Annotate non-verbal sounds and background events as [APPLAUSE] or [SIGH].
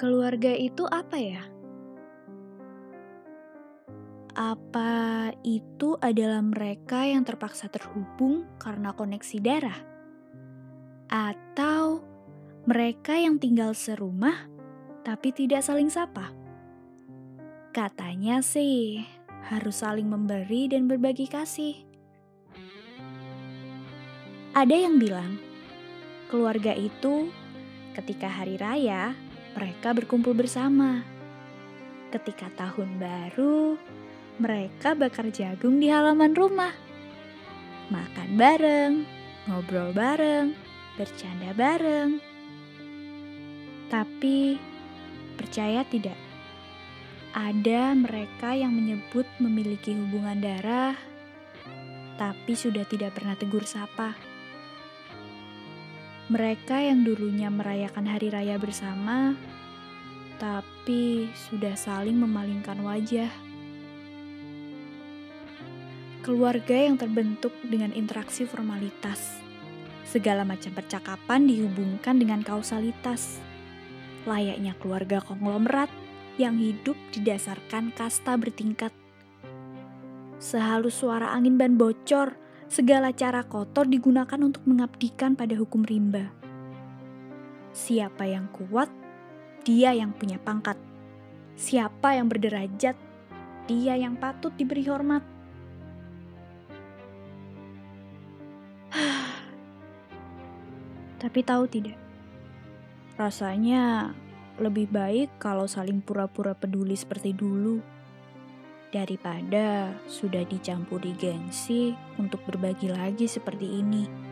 Keluarga itu apa ya? Apa itu adalah mereka yang terpaksa terhubung karena koneksi darah? Atau mereka yang tinggal serumah tapi tidak saling sapa? Katanya sih harus saling memberi dan berbagi kasih. Ada yang bilang, keluarga itu ketika hari raya mereka berkumpul bersama. Ketika tahun baru, mereka bakar jagung di halaman rumah. Makan bareng, ngobrol bareng, bercanda bareng. Tapi, percaya tidak, ada mereka yang menyebut memiliki hubungan darah, tapi sudah tidak pernah tegur sapa. Mereka yang dulunya merayakan hari raya bersama, tapi sudah saling memalingkan wajah. Keluarga yang terbentuk dengan interaksi formalitas. Segala macam percakapan dihubungkan dengan kausalitas. Layaknya keluarga konglomerat yang hidup didasarkan kasta bertingkat. Sehalus suara angin ban bocor, segala cara kotor digunakan untuk mengabdikan pada hukum rimba. Siapa yang kuat, dia yang punya pangkat. Siapa yang berderajat, dia yang patut diberi hormat. [SIGHS] Tapi tahu tidak, rasanya lebih baik kalau saling pura-pura peduli seperti dulu daripada sudah dicampuri gengsi untuk berbagi lagi seperti ini.